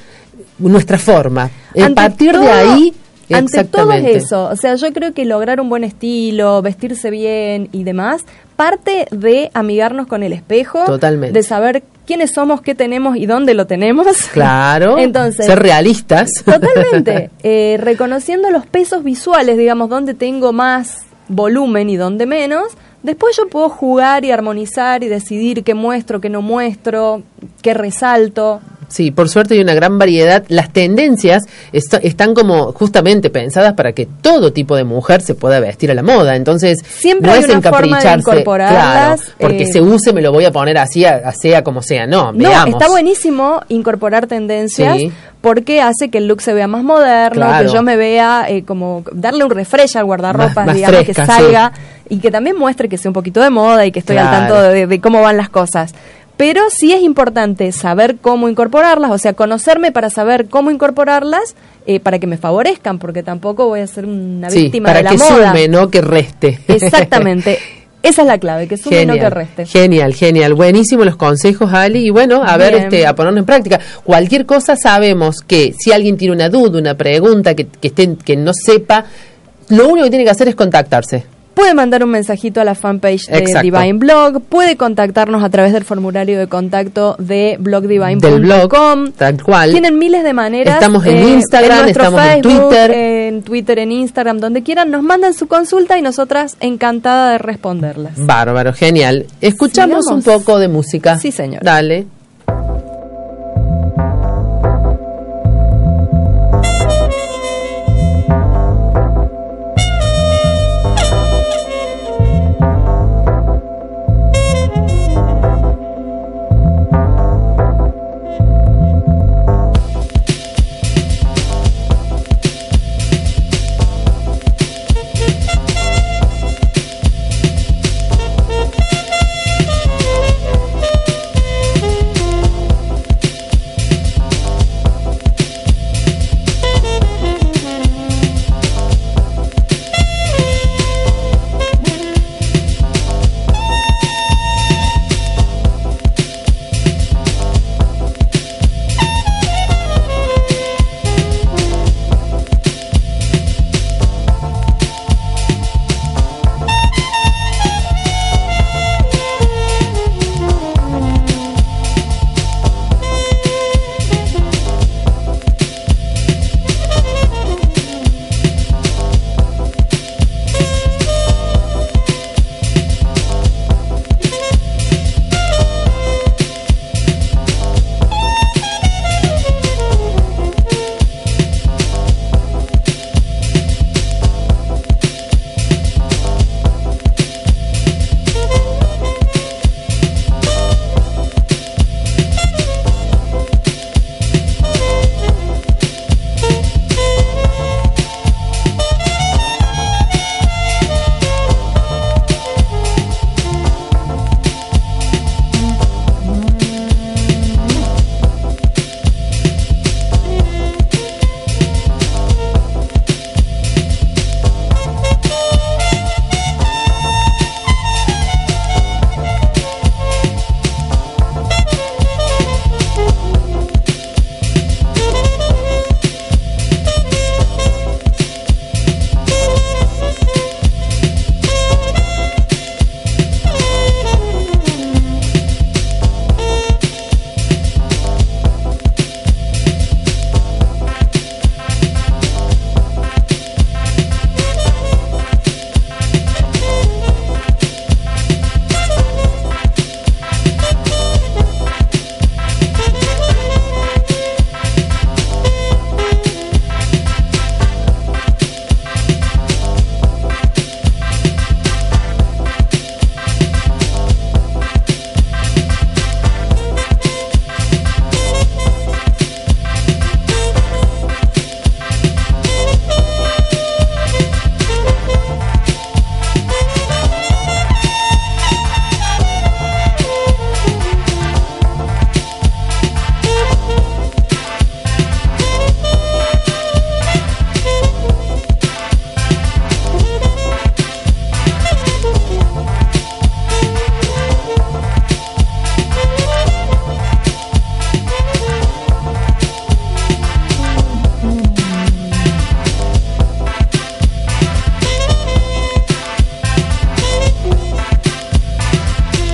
nuestra forma. A partir de ahí, Ante todo es eso, o sea, yo creo que lograr un buen estilo, vestirse bien y demás, parte de amigarnos con el espejo, Totalmente. de saber quiénes somos, qué tenemos y dónde lo tenemos. <laughs> Claro, Entonces, ser realistas. <laughs> Totalmente. Eh, reconociendo los pesos visuales, digamos, dónde tengo más volumen y dónde menos. Después yo puedo jugar y armonizar y decidir qué muestro, qué no muestro, qué resalto. Sí, por suerte hay una gran variedad. Las tendencias est- están como justamente pensadas para que todo tipo de mujer se pueda vestir a la moda. Entonces, Siempre no hay es una forma de encapricharse, incorporarlas, claro, porque eh, se use me lo voy a poner así, a- sea como sea. No, No, veamos. está buenísimo incorporar tendencias Sí. porque hace que el look se vea más moderno, Claro. que yo me vea eh, como darle un refresh al guardarropas, Más- más digamos, fresca, que salga y que también muestre que sea un poquito de moda y que estoy al tanto de, de cómo van las cosas. Pero sí es importante saber cómo incorporarlas, o sea, conocerme para saber cómo incorporarlas eh, para que me favorezcan, porque tampoco voy a ser una Sí, víctima para de la que moda. sume, no que reste. <laughs> Exactamente. Esa es la clave, que sume y no que reste. Genial, genial. Buenísimos los consejos, Ali. Y bueno, a ver, este, a ponerlo en práctica. Cualquier cosa sabemos que si alguien tiene una duda, una pregunta, que, que, esté, que no sepa, lo único que tiene que hacer es contactarse. Puede mandar un mensajito a la fanpage de Exacto. Divine Blog, puede contactarnos a través del formulario de contacto de blogdivine.com. Tal cual. Tienen miles de maneras. Estamos en Instagram, nuestro estamos en Twitter. En Twitter, en Instagram, donde quieran, nos mandan su consulta y nosotras encantada de responderlas. Bárbaro, genial. Escuchamos Sigamos. un poco de música. Sí, señor. Dale.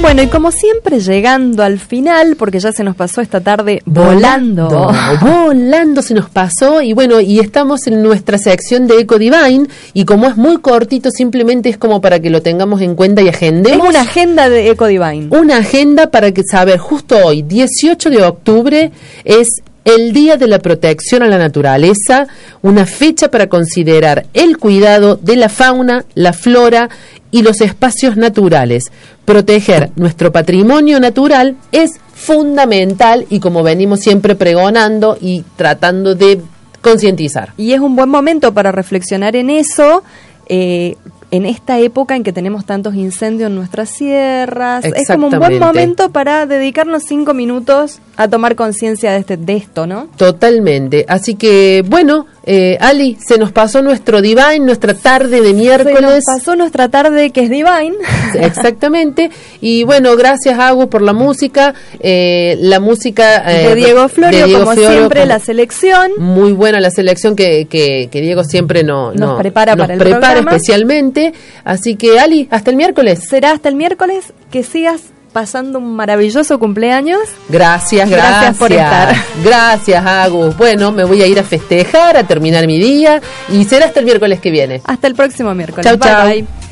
Bueno, y como siempre, llegando al final, porque ya se nos pasó esta tarde volando. Volando, se nos pasó. Y bueno, y estamos en nuestra sección de Eco Divine. Y como es muy cortito, simplemente es como para que lo tengamos en cuenta y agendemos. Es una agenda de Eco Divine. Una agenda para que saber, justo hoy, 18 de octubre, es el Día de la Protección a la Naturaleza, una fecha para considerar el cuidado de la fauna, la flora y los espacios naturales. Proteger nuestro patrimonio natural es fundamental y como venimos siempre pregonando y tratando de concientizar. Y es un buen momento para reflexionar en eso. Eh, en esta época en que tenemos tantos incendios en nuestras sierras. Es como un buen momento para dedicarnos cinco minutos a tomar conciencia de, este, de esto, ¿no? Totalmente. Así que, bueno, eh, Ali, se nos pasó nuestro Divine, nuestra tarde de miércoles. Se nos pasó nuestra tarde que es Divine. <laughs> Exactamente. Y bueno, gracias Agus por la música. Eh, la música eh, de Diego Florio, como siempre, la selección. Muy buena la selección que, que, Diego siempre no, nos prepara para el prepara especialmente. Así que Ali, hasta el miércoles. Será hasta el miércoles que sigas pasando un maravilloso cumpleaños. Gracias, gracias. Gracias por estar. Gracias, Agus. Bueno, me voy a ir a festejar, a terminar mi día y será hasta el miércoles que viene. Hasta el próximo miércoles. Chau, bye, Bye.